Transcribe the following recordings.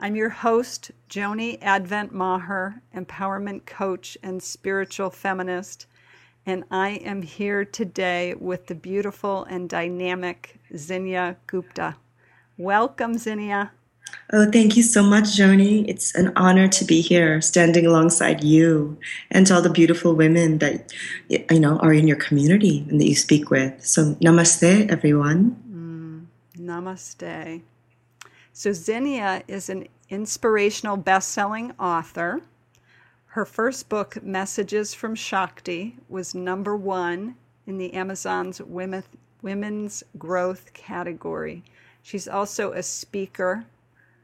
I'm your host, Joni Advent Maher, empowerment coach and spiritual feminist, and I am here today with the beautiful and dynamic Zinnia Gupta. Welcome, Zinnia. Oh, thank you so much, Joni. It's an honor to be here, standing alongside you and all the beautiful women that you know are in your community and that you speak with. So, namaste, everyone. Mm, namaste. So, Zinnia is an inspirational best selling author. Her first book, Messages from Shakti, was number one in the Amazon's women's growth category. She's also a speaker,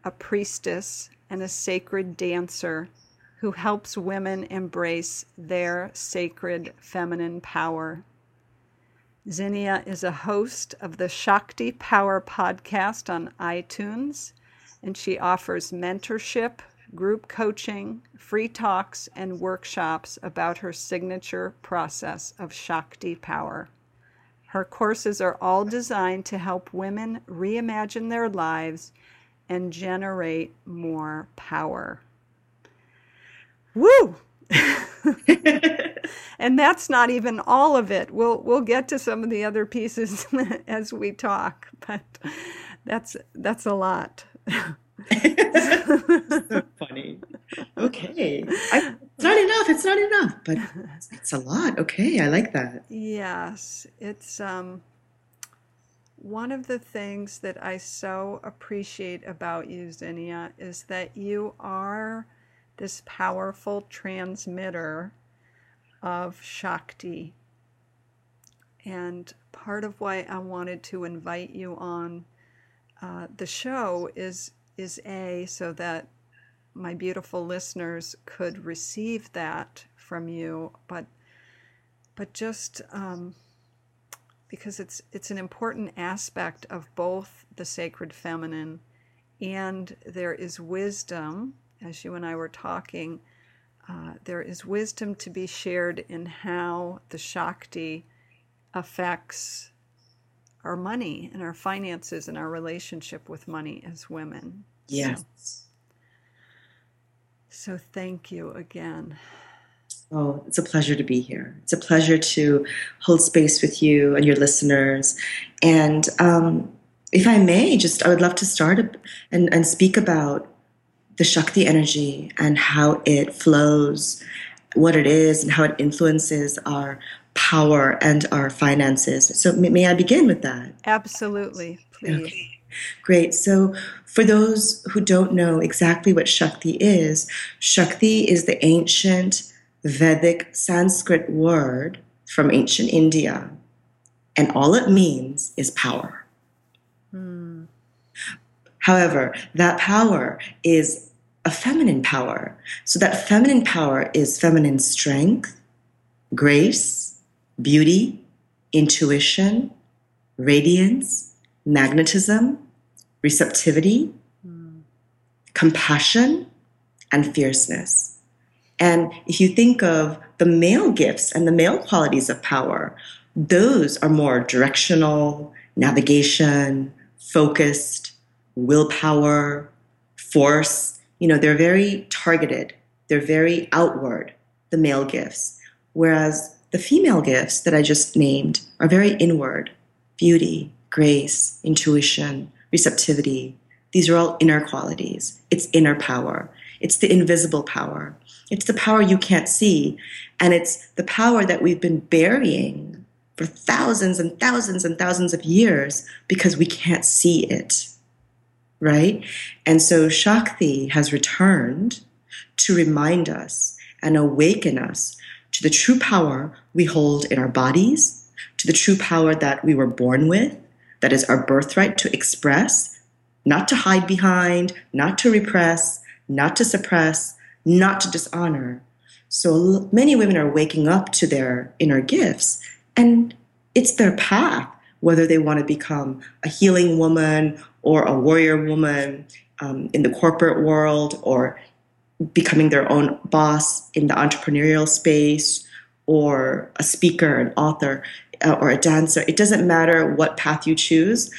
a priestess, and a sacred dancer who helps women embrace their sacred feminine power. Zinnia is a host of the Shakti Power podcast on iTunes, and she offers mentorship, group coaching, free talks, and workshops about her signature process of Shakti Power. Her courses are all designed to help women reimagine their lives and generate more power. Woo! and that's not even all of it. We'll we'll get to some of the other pieces as we talk, but that's that's a lot. so funny. Okay, I, it's not enough. It's not enough, but it's, a lot. Okay, I like that. Yes, it's um one of the things that I so appreciate about you, Zinnia, is that you are this powerful transmitter of Shakti. And part of why I wanted to invite you on uh, the show is is a so that my beautiful listeners could receive that from you, but but just um, because it's it's an important aspect of both the sacred feminine and there is wisdom as you and I were talking, uh, there is wisdom to be shared in how the Shakti affects our money and our finances and our relationship with money as women. Yes. So, so thank you again. Oh, it's a pleasure to be here. It's a pleasure to hold space with you and your listeners. And um, if I may, just I would love to start and, and speak about the Shakti energy and how it flows, what it is, and how it influences our power and our finances. So, may I begin with that? Absolutely, please. Okay. Great. So, for those who don't know exactly what Shakti is, Shakti is the ancient Vedic Sanskrit word from ancient India, and all it means is power. However, that power is a feminine power. So that feminine power is feminine strength, grace, beauty, intuition, radiance, magnetism, receptivity, mm. compassion, and fierceness. And if you think of the male gifts and the male qualities of power, those are more directional, navigation, focused, willpower, force. You know, they're very targeted, they're very outward, the male gifts. Whereas the female gifts that I just named are very inward beauty, grace, intuition, receptivity. These are all inner qualities. It's inner power. It's the invisible power. It's the power you can't see. And it's the power that we've been burying for thousands and thousands and thousands of years because we can't see it right? And so Shakti has returned to remind us and awaken us to the true power we hold in our bodies, to the true power that we were born with, that is our birthright to express, not to hide behind, not to repress, not to suppress, not to dishonor. So many women are waking up to their inner gifts, and it's their path, whether they want to become a healing woman or a warrior woman um, in the corporate world or becoming their own boss in the entrepreneurial space or a speaker, an author, uh, or a dancer. It doesn't matter what path you choose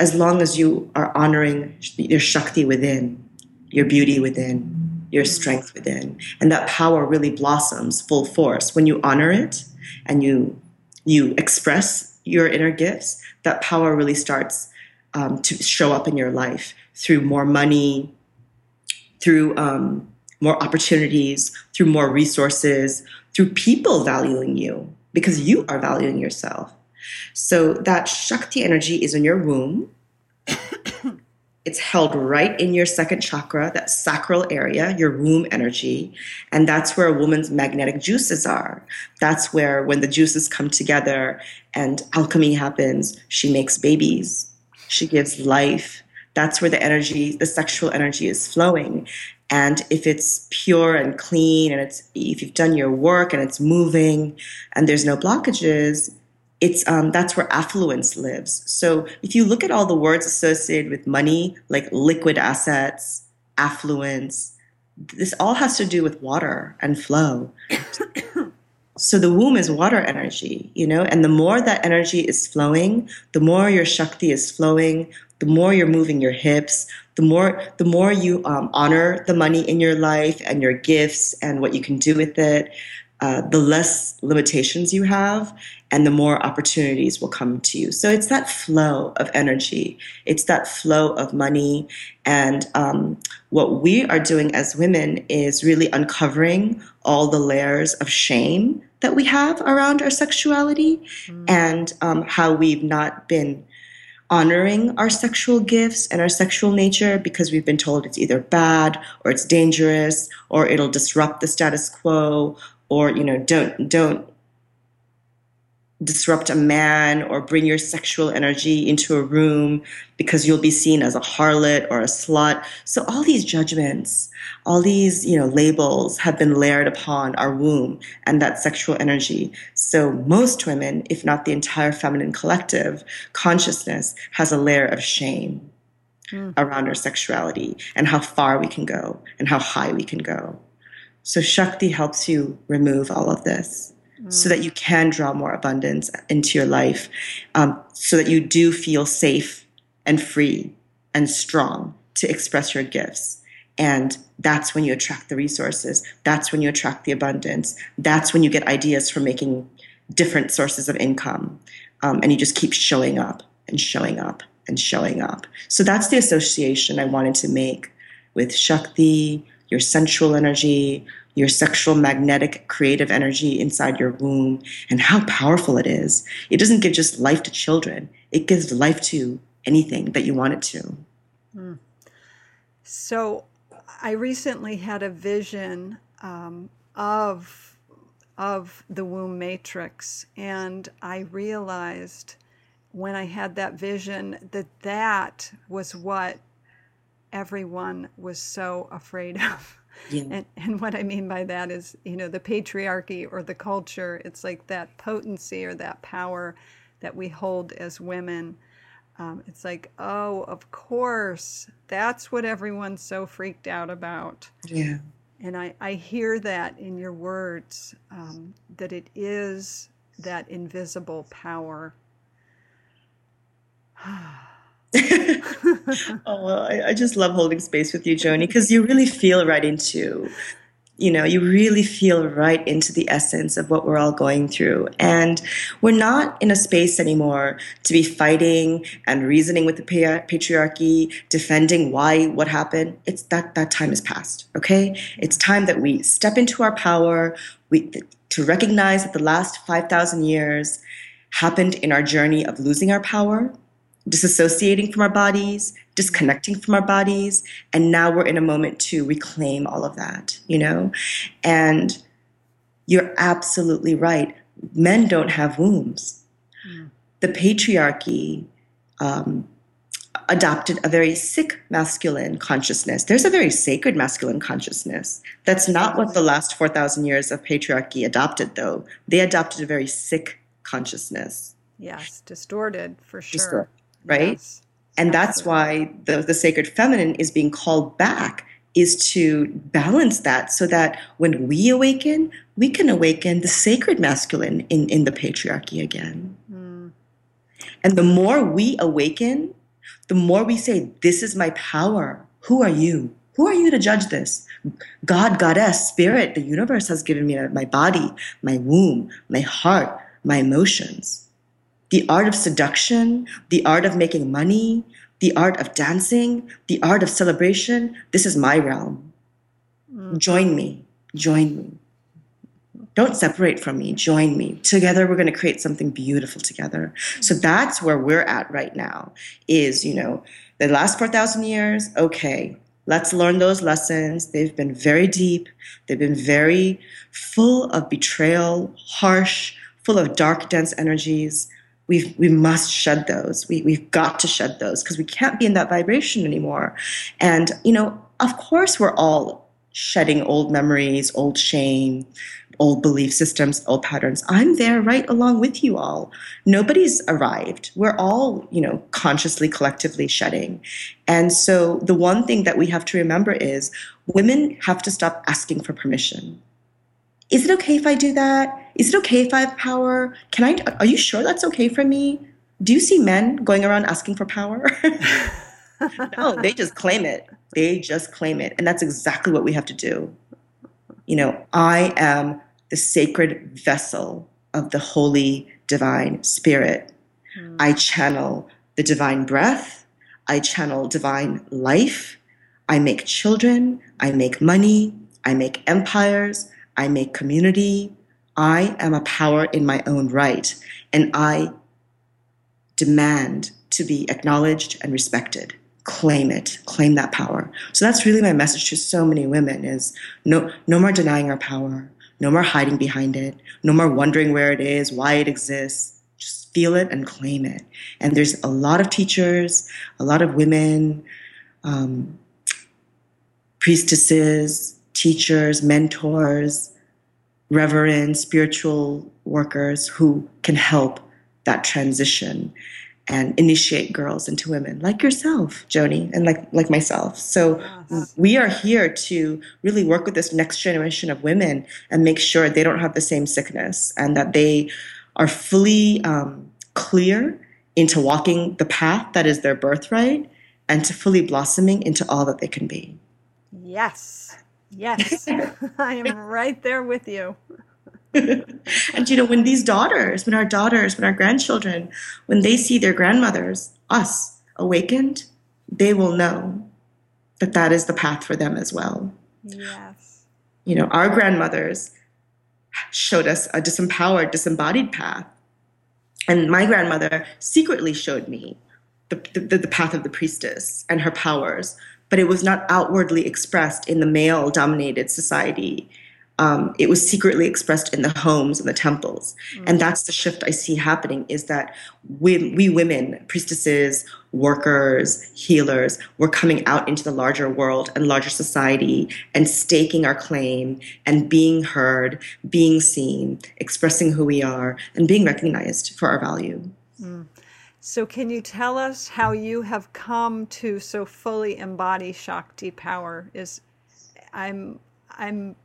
as long as you are honoring your Shakti within, your beauty within your strength within and that power really blossoms full force when you honor it and you you express your inner gifts that power really starts um, to show up in your life through more money through um, more opportunities through more resources through people valuing you because you are valuing yourself. So that shakti energy is in your womb it's held right in your second chakra, that sacral area, your womb energy. And that's where a woman's magnetic juices are. That's where, when the juices come together and alchemy happens, she makes babies, she gives life. That's where the energy, the sexual energy is flowing. And if it's pure and clean and it's, if you've done your work and it's moving and there's no blockages, it's um, that's where affluence lives. So if you look at all the words associated with money, like liquid assets, affluence, this all has to do with water and flow. so the womb is water energy, you know, and the more that energy is flowing, the more your shakti is flowing, the more you're moving your hips, the more the more you um, honor the money in your life and your gifts and what you can do with it. Uh, the less limitations you have and the more opportunities will come to you. So it's that flow of energy, it's that flow of money. And um, what we are doing as women is really uncovering all the layers of shame that we have around our sexuality mm. and um, how we've not been honoring our sexual gifts and our sexual nature because we've been told it's either bad or it's dangerous or it'll disrupt the status quo or you know don't don't disrupt a man or bring your sexual energy into a room because you'll be seen as a harlot or a slut. So all these judgments all these you know labels have been layered upon our womb and that sexual energy. So most women if not the entire feminine collective consciousness has a layer of shame mm. around our sexuality and how far we can go and how high we can go so Shakti helps you remove all of this mm. so that you can draw more abundance into your life, um, so that you do feel safe and free and strong to express your gifts. And that's when you attract the resources. That's when you attract the abundance. That's when you get ideas for making different sources of income. Um, and you just keep showing up and showing up and showing up. So that's the association I wanted to make with Shakti, your sensual energy, your sexual magnetic creative energy inside your womb, and how powerful it is. It doesn't give just life to children, it gives life to anything that you want it to. Mm. So, I recently had a vision um, of of the womb matrix, and I realized when I had that vision that that was what everyone was so afraid of. Yeah. And, and what I mean by that is, you know, the patriarchy or the culture, it's like that potency or that power that we hold as women. Um, it's like, oh, of course, that's what everyone's so freaked out about. Yeah. And I, I hear that in your words, um, that it is that invisible power. oh, well, I, I, just love holding space with you, Joni, because you really feel right into, you know, you really feel right into the essence of what we're all going through. And we're not in a space anymore to be fighting and reasoning with the patriarchy, defending why what happened. It's that that time is past. Okay, it's time that we step into our power. We to recognize that the last five thousand years happened in our journey of losing our power disassociating from our bodies, disconnecting from our bodies, and now we're in a moment to reclaim all of that, you know? And you're absolutely right. Men don't have wombs. Mm. The patriarchy um, adopted a very sick masculine consciousness. There's a very sacred masculine consciousness. That's not what the last 4,000 years of patriarchy adopted, though. They adopted a very sick consciousness. Yes, distorted for sure. Distorted, right? Yes, and that's why the, the sacred feminine is being called back is to balance that so that when we awaken, we can awaken the sacred masculine in, in the patriarchy again. Mm, And the more we awaken, the more we say, This is my power. Who are you? Who are you to judge this? God, Goddess, Spirit, the universe has given me my body, my womb, my heart, my emotions. The art of seduction, the art of making money, the art of dancing, the art of celebration, this is my realm. mm. Join me. Join me. Don't separate from me. Join me. Together, we're going to create something beautiful together. So that's where we're at right now is, you know, the last 4,000 years, okay, let's learn those lessons. They've been very deep. They've been very full of betrayal, harsh, full of dark, dense energies. We've, we must shed those. We, we've got to shed those because we can't be in that vibration anymore. And, you know, of course, we're all shedding old memories, old shame, old belief systems, old patterns. I'm there right along with you all. Nobody's arrived. We're all, you know, consciously, collectively shedding. And so the one thing that we have to remember is women have to stop asking for permission. Is it okay if I do that? Is it okay if I have power? Can I are you sure that's okay for me? Do you see men going around asking for power? no, they just claim it. They just claim it. And that's exactly what we have to do. You know, I am the sacred vessel of the holy divine spirit. Mm. I channel the divine breath. I channel divine life. I make children. I make money. I make empires. I make community. I am a power in my own right. And I demand to be acknowledged and respected. Claim it. Claim that power. So that's really my message to so many women is no no more denying our power. No more hiding behind it. No more wondering where it is why it exists. Just feel it and claim it. And there's a lot of teachers a lot of women um, priestesses teachers mentors reverends spiritual workers who can help that transition and initiate girls into women like yourself joni and like like myself so Yes. we are here to really work with this next generation of women and make sure they don't have the same sickness and that they are fully um, clear into walking the path that is their birthright and to fully blossoming into all that they can be Yes. Yes. I am right there with you. and you know when these daughters when our daughters when our grandchildren when they see their grandmothers us awakened they will know that that is the path for them as well Yes. you know our grandmothers showed us a disempowered disembodied path and my grandmother secretly showed me the, the, the path of the priestess and her powers but it was not outwardly expressed in the male dominated society. Um, it was secretly expressed in the homes and the temples. And that's the shift i see happening is that we, we women priestesses workers healers we're coming out into the larger world and larger society and staking our claim and being heard being seen expressing who we are and being recognized for our value So, can you tell us how you have come to so fully embody Shakti power? Is I'm I'm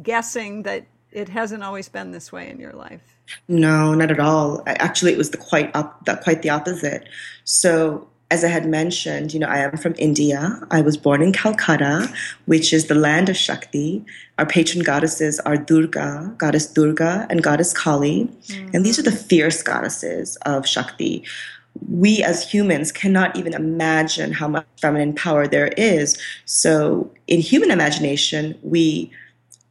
guessing that it hasn't always been this way in your life. No, not at all. Actually, it was the quite up, the, quite the opposite. So, as I had mentioned, you know, I am from India. I was born in Calcutta, which is the land of Shakti. Our patron goddesses are Durga, goddess Durga, and goddess Kali, and these are the mm. fierce goddesses of Shakti. We as humans cannot even imagine how much feminine power there is. So, in human imagination, we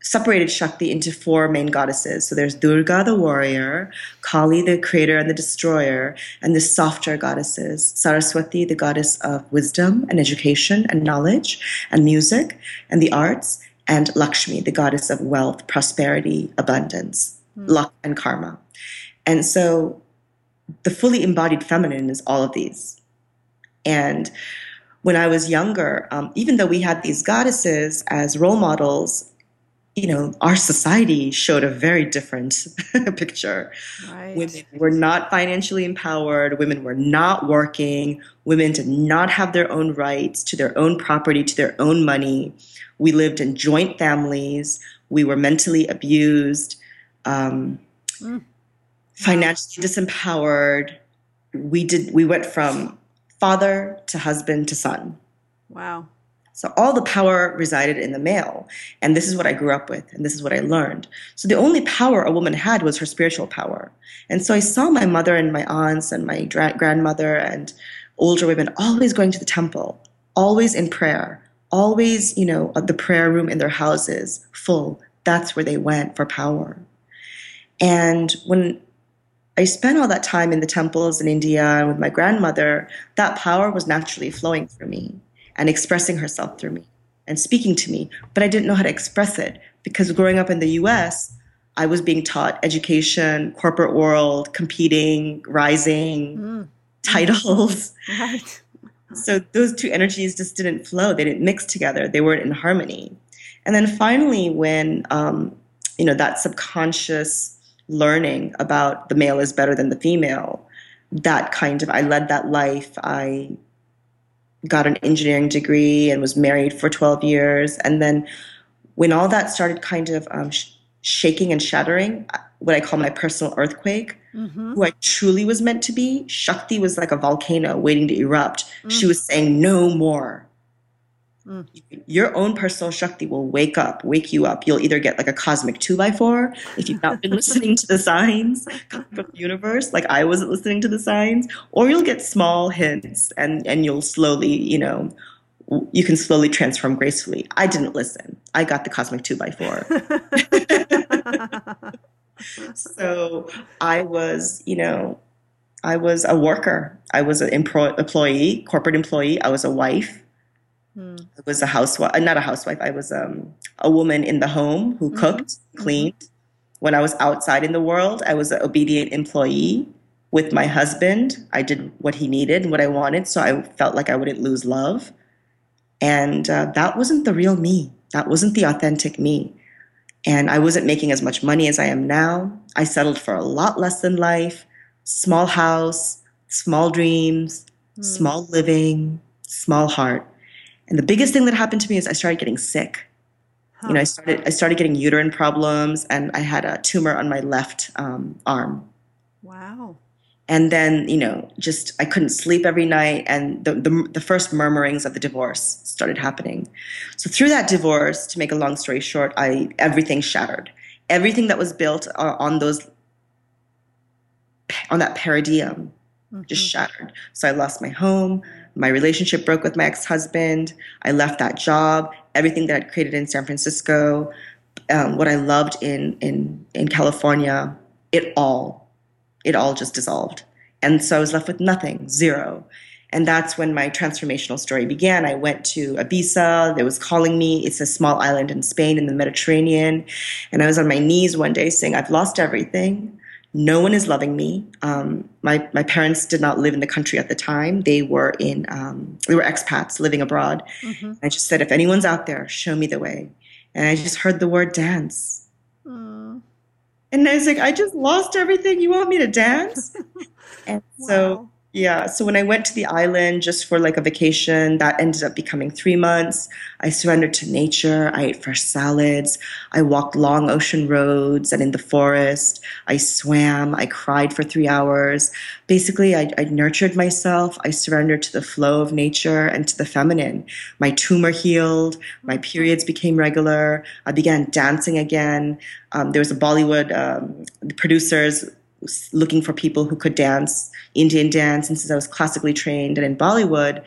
separated Shakti into four main goddesses. So there's Durga, the warrior, Kali, the creator and the destroyer, and the softer goddesses Saraswati, the goddess of wisdom and education and knowledge and music and the arts, and Lakshmi, the goddess of wealth, prosperity, abundance, luck, and karma. And so the fully embodied feminine is all of these. And when I was younger, um, even though we had these goddesses as role models, you know, our society showed a very different picture. Right. Women were not financially empowered. Women were not working. Women did not have their own rights to their own property, to their own money. We lived in joint families. We were mentally abused, um, mm. financially disempowered. We did. We went from father to husband to son. Wow. So all the power resided in the male. And this is what I grew up with, and this is what I learned. So the only power a woman had was her spiritual power. And so I saw my mother and my aunts and my grandmother and older women always going to the temple, always in prayer, always, you know, uh, the prayer room in their houses full. That's where they went for power. And when I spent all that time in the temples in India with my grandmother, that power was naturally flowing through me and expressing herself through me and speaking to me. But I didn't know how to express it because growing up in the US, I was being taught education, corporate world, competing, rising, mm. titles. Right. so those two energies just didn't flow. They didn't mix together. They weren't in harmony. And then finally, when um, you know that subconscious learning about the male is better than the female. That kind of, I led that life. I got an engineering degree and was married for 12 years. And then when all that started kind of um, sh- shaking and shattering, uh, what I call my personal earthquake, mm-hmm. who I truly was meant to be, Shakti was like a volcano waiting to erupt. Mm-hmm. She was saying, no more. Mm. Your own personal Shakti will wake up, wake you up. You'll either get like a cosmic two by four if you've not been listening to the signs from the universe, like I wasn't listening to the signs, or you'll get small hints and, and you'll slowly, you know, you can slowly transform gracefully. I didn't listen. I got the cosmic two by four. so I was, you know, I was a worker. I was an employee, corporate employee. I was a wife. Hmm. I was a housewife, uh, not a housewife. I was um, a woman in the home who mm-hmm. cooked, mm-hmm. cleaned. When I was outside in the world, I was an obedient employee with my husband. I did what he needed and what I wanted, so I felt like I wouldn't lose love. And uh, that wasn't the real me. That wasn't the authentic me. And I wasn't making as much money as I am now. I settled for a lot less than life small house, small dreams, mm. small living, small heart. And the biggest thing that happened to me is I started getting sick. Huh. You know, I started I started getting uterine problems, and I had a tumor on my left um, arm. Wow. And then, you know, just I couldn't sleep every night, and the, the, the first murmurings of the divorce started happening. So through that divorce, to make a long story short, I everything shattered. Everything that was built uh, on those on that paradigm mm-hmm. just shattered. So I lost my home. My relationship broke with my ex husband. I left that job. Everything that I'd created in San Francisco, um, what I loved in, in, in California, it all, it all just dissolved. And so I was left with nothing, zero. And that's when my transformational story began. I went to Ibiza. They was calling me. It's a small island in Spain in the Mediterranean. And I was on my knees one day saying, I've lost everything. No one is loving me. Um, my my parents did not live in the country at the time. They were in um, they were expats living abroad. Mm-hmm. I just said, if anyone's out there, show me the way. And I just heard the word dance. Mm. And I was like, I just lost everything. You want me to dance? and wow. so yeah. So when I went to the island just for like a vacation, that ended up becoming three months. I surrendered to nature. I ate fresh salads. I walked long ocean roads and in the forest. I swam. I cried for three hours. Basically, I, I nurtured myself. I surrendered to the flow of nature and to the feminine. My tumor healed. My periods became regular. I began dancing again. Um, there was a Bollywood um, producers looking for people who could dance Indian dance. And since I was classically trained and in Bollywood,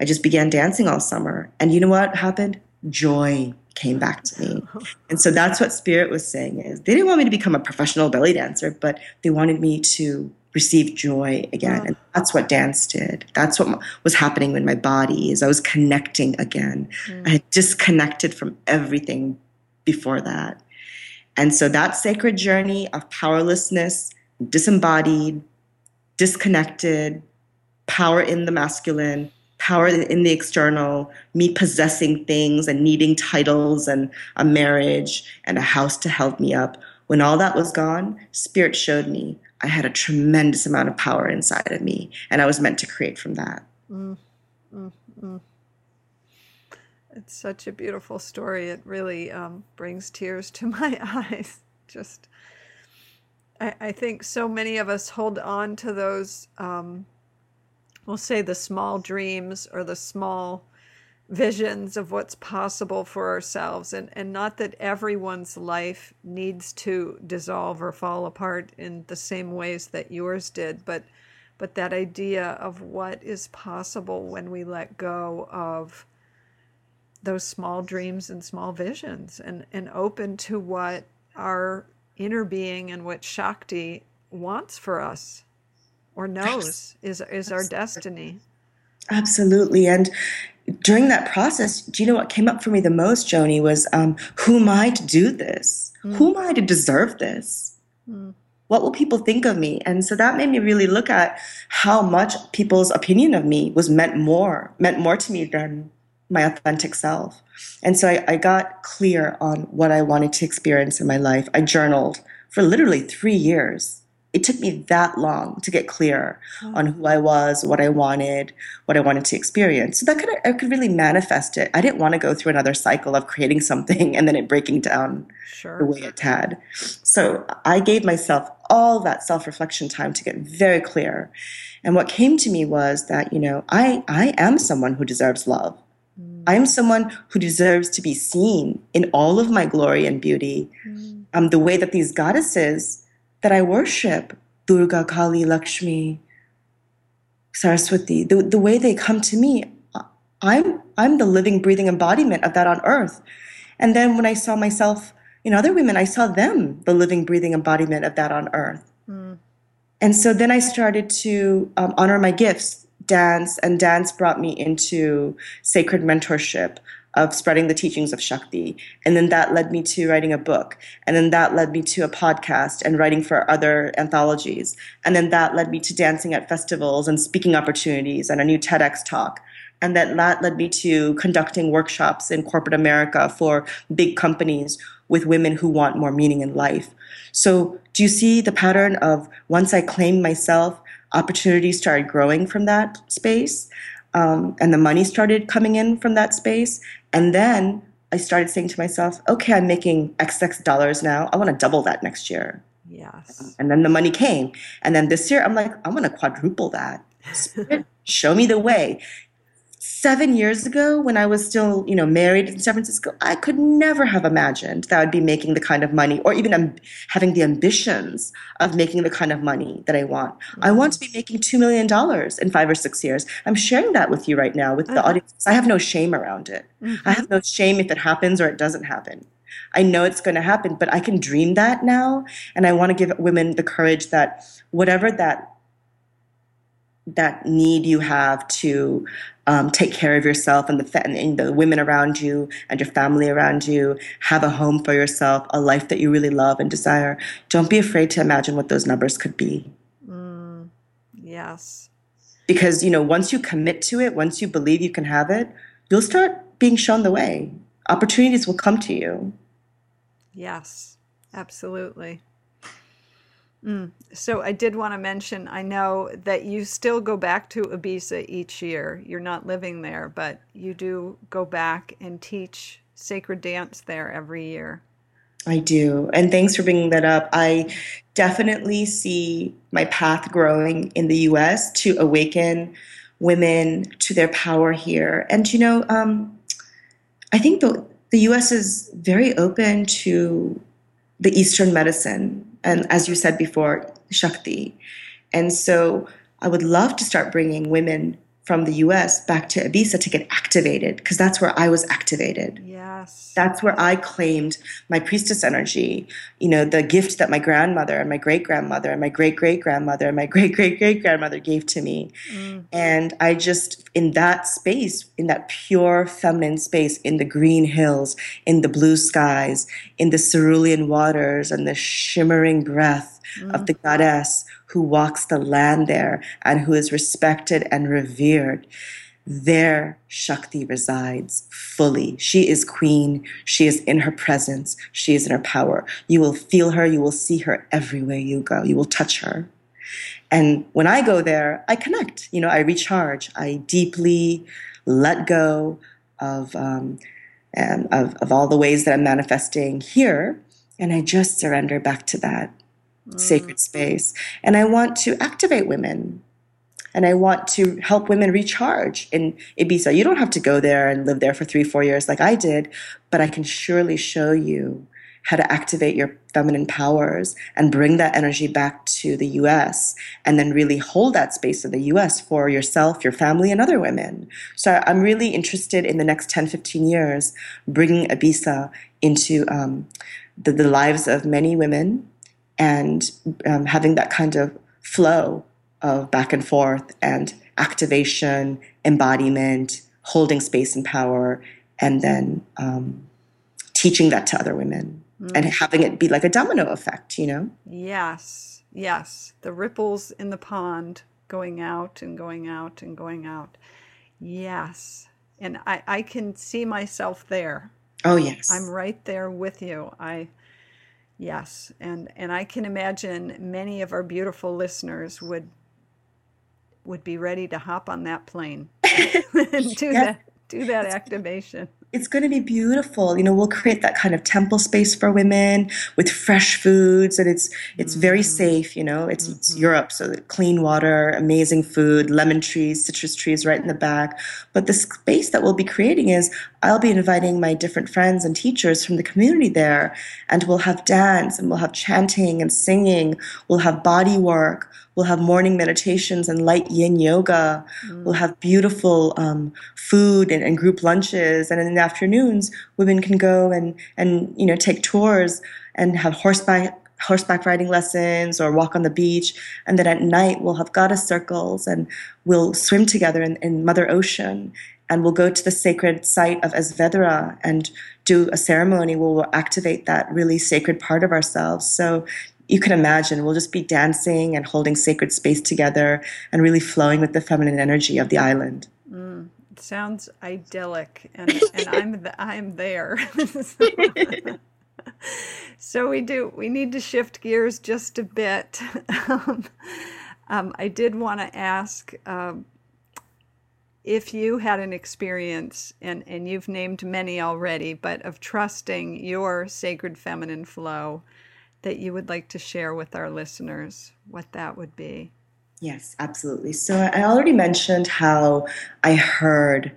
I just began dancing all summer. And you know what happened? Joy came back to me. And so that's what Spirit was saying is they didn't want me to become a professional belly dancer, but they wanted me to receive joy again. And that's what dance did. That's what was happening with my body is I was connecting again. Mm. I had disconnected from everything before that. And so that sacred journey of powerlessness disembodied, disconnected, power in the masculine, power in the external, me possessing things and needing titles and a marriage and a house to help me up. When all that was gone, Spirit showed me I had a tremendous amount of power inside of me, and I was meant to create from that. Mm, mm, mm. It's such a beautiful story. It really um, brings tears to my eyes. Just, I, I, think so many of us hold on to those, um, we'll say the small dreams or the small visions of what's possible for ourselves and and not that everyone's life needs to dissolve or fall apart in the same ways that yours did but but that idea of what is possible when we let go of those small dreams and small visions and and open to what our inner being and what shakti wants for us or knows is is our destiny absolutely and during that process, do you know what came up for me the most, Joni, was um, who am I to do this? Mm. Who am I to deserve this? Mm. What will people think of me? And so that made me really look at how much people's opinion of me was meant more, meant more to me than my authentic self. And so I, I got clear on what I wanted to experience in my life. I journaled for literally three years it took me that long to get clear on who I was, what I wanted, what I wanted to experience. So that could I could really manifest it. I didn't want to go through another cycle of creating something and then it breaking down sure. the way it had. So I gave myself all that self-reflection time to get very clear. And what came to me was that, you know, I I am someone who deserves love. I am someone who deserves to be seen in all of my glory and beauty. Mm. Um, the way that these goddesses that I worship, Durga, Kali, Lakshmi, Saraswati, the, the way they come to me, I'm, I'm the living, breathing embodiment of that on earth. And then when I saw myself in other women, I saw them, the living, breathing embodiment of that on earth. Mm. And so then I started to um, honor my gifts, dance, and dance brought me into sacred mentorship of spreading the teachings of Shakti. And then that led me to writing a book. And then that led me to a podcast and writing for other anthologies. And then that led me to dancing at festivals and speaking opportunities and a new TEDx talk. And that, that led me to conducting workshops in corporate America for big companies with women who want more meaning in life. So, do you see the pattern of once I claimed myself, opportunities started growing from that space? Um, and the money started coming in from that space. And then I started saying to myself, okay, I'm making XX dollars now. I want to double that next year. Yes. And then the money came. And then this year, I'm like, I want to quadruple that. show me the way seven years ago when I was still, you know, married in San Francisco, I could never have imagined that I would be making the kind of money or even um, having the ambitions of making the kind of money that I want. Mm-hmm. I want to be making $2 million in five or six years. I'm sharing that with you right now with the uh-huh. audience. I have no shame around it. Mm-hmm. I have no shame if it happens or it doesn't happen. I know it's going to happen, but I can dream that now. And I want to give women the courage that whatever that that need you have to um, take care of yourself and the, and the women around you and your family around you, have a home for yourself, a life that you really love and desire. Don't be afraid to imagine what those numbers could be. Mm, yes. Because, you know, once you commit to it, once you believe you can have it, you'll start being shown the way. Opportunities will come to you. Yes, absolutely. Mm. So I did want to mention I know that you still go back to Ibiza each year. You're not living there, but you do go back and teach sacred dance there every year. I do. And thanks for bringing that up. I definitely see my path growing in the US to awaken women to their power here. And, you know, um, I think the, the US is very open to the Eastern medicine and as you said before, Shakti. And so I would love to start bringing women from the US back to Ibiza to get activated because that's where I was activated. Yes. That's where I claimed my priestess energy, you know, the gift that my grandmother and my great grandmother and my great great grandmother and my great great great grandmother gave to me. Mm. And I just, in that space, in that pure feminine space, in the green hills, in the blue skies, in the cerulean waters and the shimmering breath mm. of the goddess who walks the land there and who is respected and revered. there Shakti resides fully. She is queen. She is in her presence. She is in her power. You will feel her. You will see her everywhere you go. You will touch her. And when I go there, I connect. You know, I recharge. I deeply let go of, um, and of, of all the ways that I'm manifesting here. And I just surrender back to that mm. sacred space. And I want to activate women and I want to help women recharge in Ibiza. You don't have to go there and live there for three, four years like I did, but I can surely show you how to activate your feminine powers and bring that energy back to the US and then really hold that space in the US for yourself, your family, and other women. So I'm really interested in the next 10, 15 years bringing Ibiza into um, the, the, lives of many women and um, having that kind of flow of back and forth and activation, embodiment, holding space and power, and then um, teaching that to other women mm. and having it be like a domino effect, you know? Yes, yes. The ripples in the pond going out and going out and going out. Yes. And I, I can see myself there. Oh, yes. I'm right there with you. I Yes, and and I can imagine many of our beautiful listeners would would be ready to hop on that plane and do that do that activation it's going to be beautiful. You know we'll create that kind of temple space for women with fresh foods and it's it's mm-hmm. very safe you know? It's, mm-hmm. it's europe so clean water amazing food lemon trees citrus trees right in the back. But the space that we'll be creating is i'll be inviting my different friends and teachers from the community there and we'll have dance and we'll have chanting and singing. We'll have body work We'll have morning meditations and light yin yoga. Mm. We'll have beautiful um, food and, and, group lunches. And in the afternoons, women can go and, and you know take tours and have horseback horseback riding lessons or walk on the beach. And then at night, we'll have goddess circles and we'll swim together in, in Mother Ocean. And we'll go to the sacred site of Es Vedrà and do a ceremony where we'll activate that really sacred part of ourselves. So you can imagine we'll just be dancing and holding sacred space together and really flowing with the feminine energy of the island. Mm, sounds idyllic, and, and I'm I'm there. so we do we need to shift gears just a bit. um, um, I did want to ask. Um, if you had an experience, and, and you've named many already, but of trusting your sacred feminine flow, that you would like to share with our listeners, what that would be. Yes, absolutely. So I already mentioned how I heard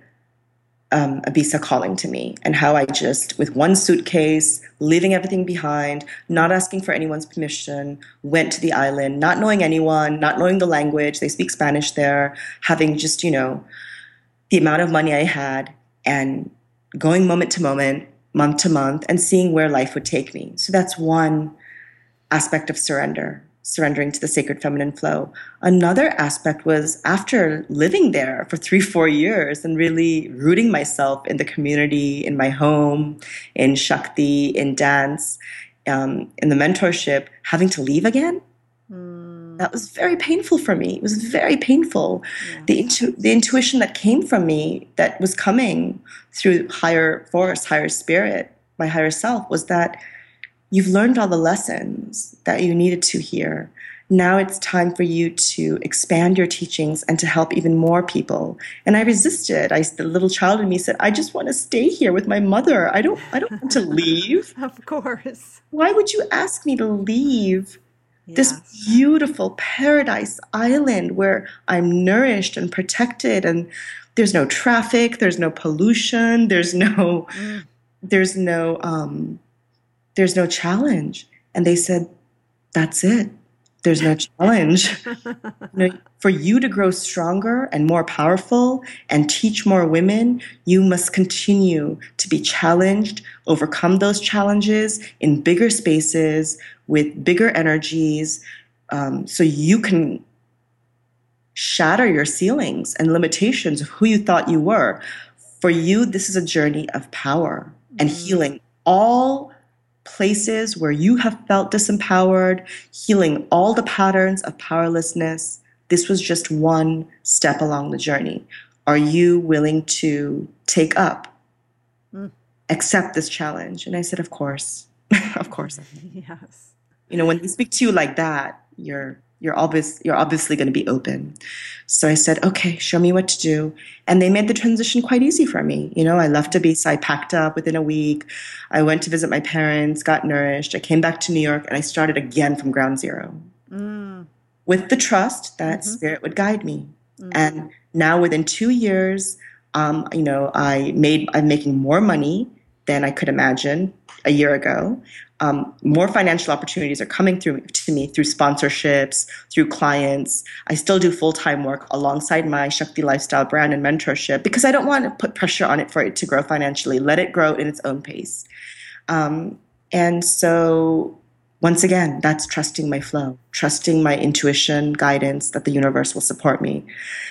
um, Ibiza calling to me and how I just, with one suitcase, leaving everything behind, not asking for anyone's permission, went to the island, not knowing anyone, not knowing the language. They speak Spanish there, having just, you know, the amount of money I had and going moment to moment, month to month, and seeing where life would take me. So that's one aspect of surrender, surrendering to the sacred feminine flow. Another aspect was after living there for three, four years and really rooting myself in the community, in my home, in Shakti, in dance, um, in the mentorship, having to leave again. Mm. That was very painful for me. It was very painful. Yes. The, intu- the intuition that came from me, that was coming through higher force, higher spirit, my higher self, was that You've learned all the lessons that you needed to hear. Now it's time for you to expand your teachings and to help even more people. And I resisted. I, the little child in me said, "I just want to stay here with my mother. I don't. I don't want to leave." of course. Why would you ask me to leave? Yes. This beautiful paradise island where I'm nourished and protected, and there's no traffic, there's no pollution, there's no, mm. there's no um, there's no challenge. And they said, that's it. There's no challenge. you know, for you to grow stronger and more powerful and teach more women, you must continue to be challenged, overcome those challenges in bigger spaces with bigger energies, um, so you can shatter your ceilings and limitations of who you thought you were. For you, this is a journey of power and mm. healing all places where you have felt disempowered, healing all the patterns of powerlessness. This was just one step along the journey. are you willing to take up, mm. accept this challenge? And I said, Of course. of course. Yes. You know, when they speak to you like that, you're you're obvious you're obviously going to be open. So i said okay show me what to do. And they made the transition quite easy for me. You know i left ibiza i packed up within a week. I went to visit my parents got nourished. I came back to new york and i started again from ground zero. Mm. with the trust that mm-hmm. spirit would guide me. Mm-hmm. and now within two years, um, you know, I made I'm making more money than I could imagine a year ago. Um, more financial opportunities are coming through to me through sponsorships, through clients. I still do full time work alongside my Shakti lifestyle brand and mentorship because I don't want to put pressure on it for it to grow financially. Let it grow in its own pace. Um, and so once again, that's trusting my flow, trusting my intuition, guidance that the universe will support me.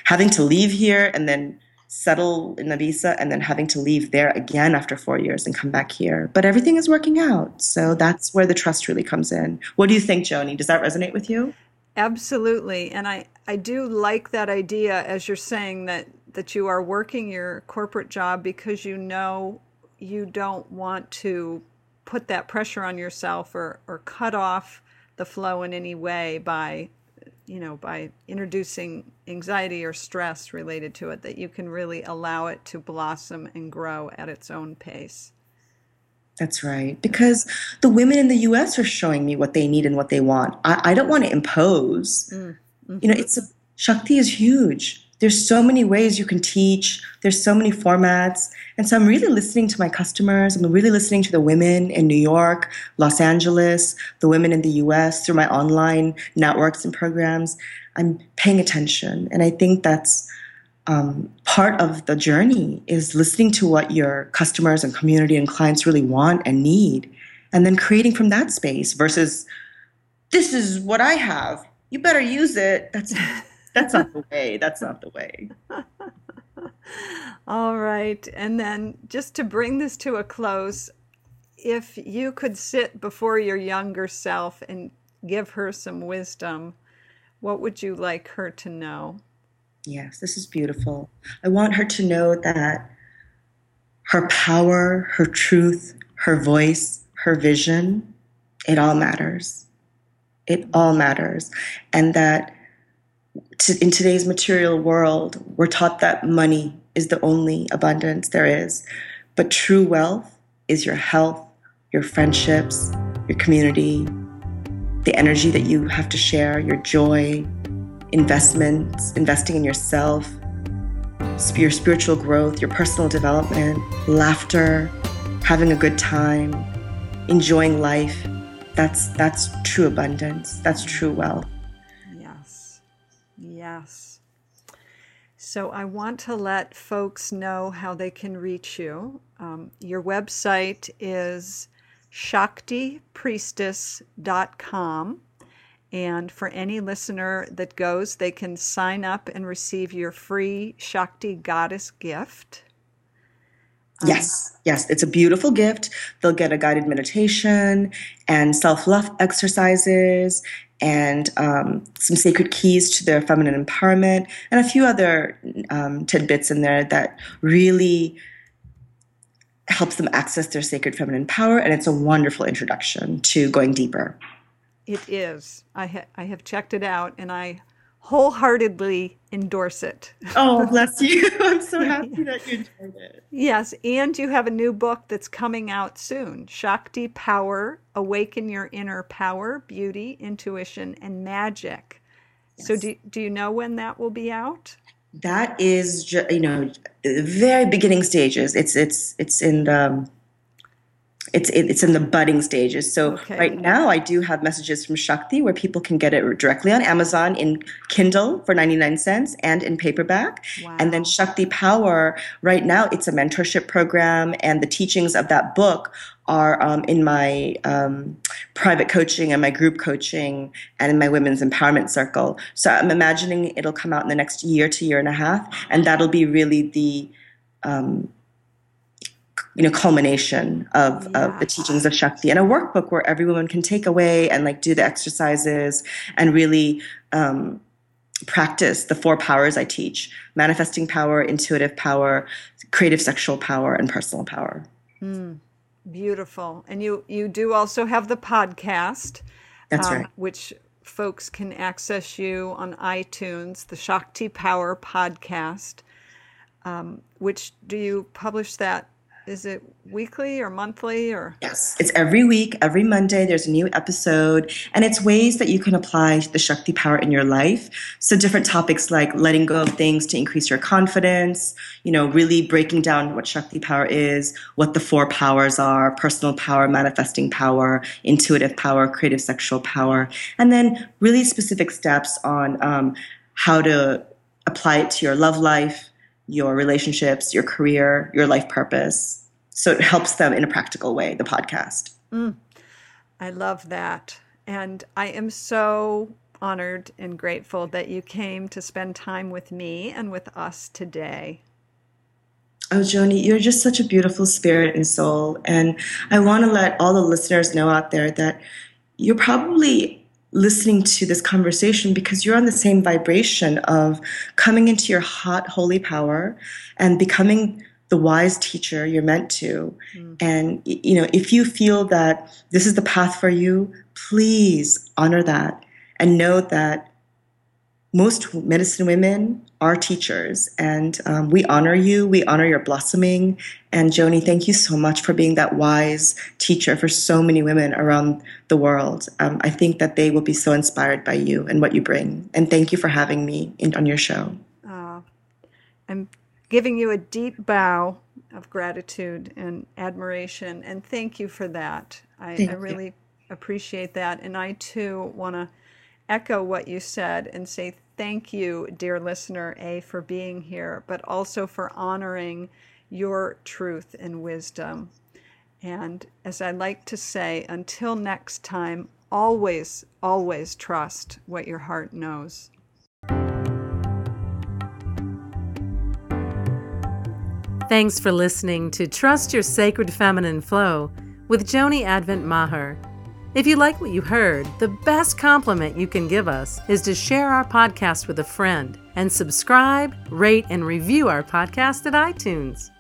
Having to leave here and then settle in Ibiza and then having to leave there again after four years and come back here. But everything is working out. So that's where the trust really comes in. What do you think, Joni? Does that resonate with you? Absolutely. And I, I do like that idea as you're saying that, that you are working your corporate job because you know you don't want to put that pressure on yourself or, or cut off the flow in any way by you know by introducing anxiety or stress related to it that you can really allow it to blossom and grow at its own pace. That's right. Because the women in the us are showing me what they need and what they want. I, I don't want to impose. Mm, mm-hmm. you know it's a, shakti is huge there's so many ways you can teach. There's so many formats. And so i'm really listening to my customers. I'm really listening to the women in new york los angeles the women in the us through my online networks and programs. I'm paying attention. And i think that's um, part of the journey is listening to what your customers and community and clients really want and need and then creating from that space versus this is what i have. You better use it. That's that's not the way. That's not the way. All right. And then just to bring this to a close, if you could sit before your younger self and give her some wisdom, what would you like her to know? Yes, this is beautiful. I want her to know that her power, her truth, her voice, her vision, it all matters. It all matters. And that to, in today's material world, we're taught that money is the only abundance there is. But true wealth is your health, your friendships, your community, the energy that you have to share, your joy, investments, investing in yourself, your spiritual growth, your personal development, laughter, having a good time, enjoying life. That's that's true abundance. That's true wealth. So I want to let folks know how they can reach you. Um, your website is shaktipriestess.com. And for any listener that goes, they can sign up and receive your free Shakti Goddess gift. Yes, yes, it's a beautiful gift. They'll get a guided meditation and self love exercises and um, some sacred keys to their feminine empowerment, and a few other um, tidbits in there that really helps them access their sacred feminine power. And it's a wonderful introduction to going deeper. It is. I, ha- I have checked it out, and I wholeheartedly endorse it. Oh, bless you. I'm so happy that you enjoyed it. Yes, and you have a new book that's coming out soon Shakti Power Awaken Your Inner Power, Beauty, Intuition, and Magic. Yes. So, do, do you know when that will be out? That is, you know, the very beginning stages. It's it's it's in the it's it's in the budding stages. So okay. right now, I do have messages from Shakti where people can get it directly on Amazon in Kindle for ninety nine cents and in paperback. Wow. And then Shakti Power, right now, it's a mentorship program, and the teachings of that book are um, in my um, private coaching and my group coaching and in my women's empowerment circle. So I'm imagining it'll come out in the next year to year and a half, and that'll be really the um, you know culmination of, yeah. of the teachings of Shakti and a workbook where every woman can take away and like do the exercises and really um, practice the four powers I teach manifesting power, intuitive power, creative sexual power, and personal power. Mm, beautiful. And you, you do also have the podcast. That's um, right. Which folks can access you on iTunes, the Shakti Power podcast. Um, which do you publish that is it weekly or monthly or? Yes. It's every week every monday there's a new episode and it's ways that you can apply the shakti power in your life. So different topics like letting go of things to increase your confidence you know really breaking down what shakti power is what the four powers are personal power manifesting power intuitive power creative sexual power and then really specific steps on um, how to apply it to your love life your relationships, your career, your life purpose. So it helps them in a practical way, the podcast. Mm, I love that. And I am so honored and grateful that you came to spend time with me and with us today. Oh, Joni, you're just such a beautiful spirit and soul. And I want to let all the listeners know out there that you're probably listening to this conversation because you're on the same vibration of coming into your hot holy power and becoming the wise teacher you're meant to mm. and you know if you feel that this is the path for you please honor that and know that most medicine women are teachers, and um, we honor you. We honor your blossoming. And Joni, thank you so much for being that wise teacher for so many women around the world. Um, I think that they will be so inspired by you and what you bring. And thank you for having me in, on your show. Uh, I'm giving you a deep bow of gratitude and admiration, and thank you for that. I, I really appreciate that. And I too want to echo what you said and say thank you, dear listener A, for being here, but also for honoring your truth and wisdom. And as I like to say, until next time, always, always trust what your heart knows. Thanks for listening to Trust Your Sacred Feminine Flow with Joni Advent Maher. If you like what you heard, the best compliment you can give us is to share our podcast with a friend and subscribe, rate, and review our podcast at iTunes.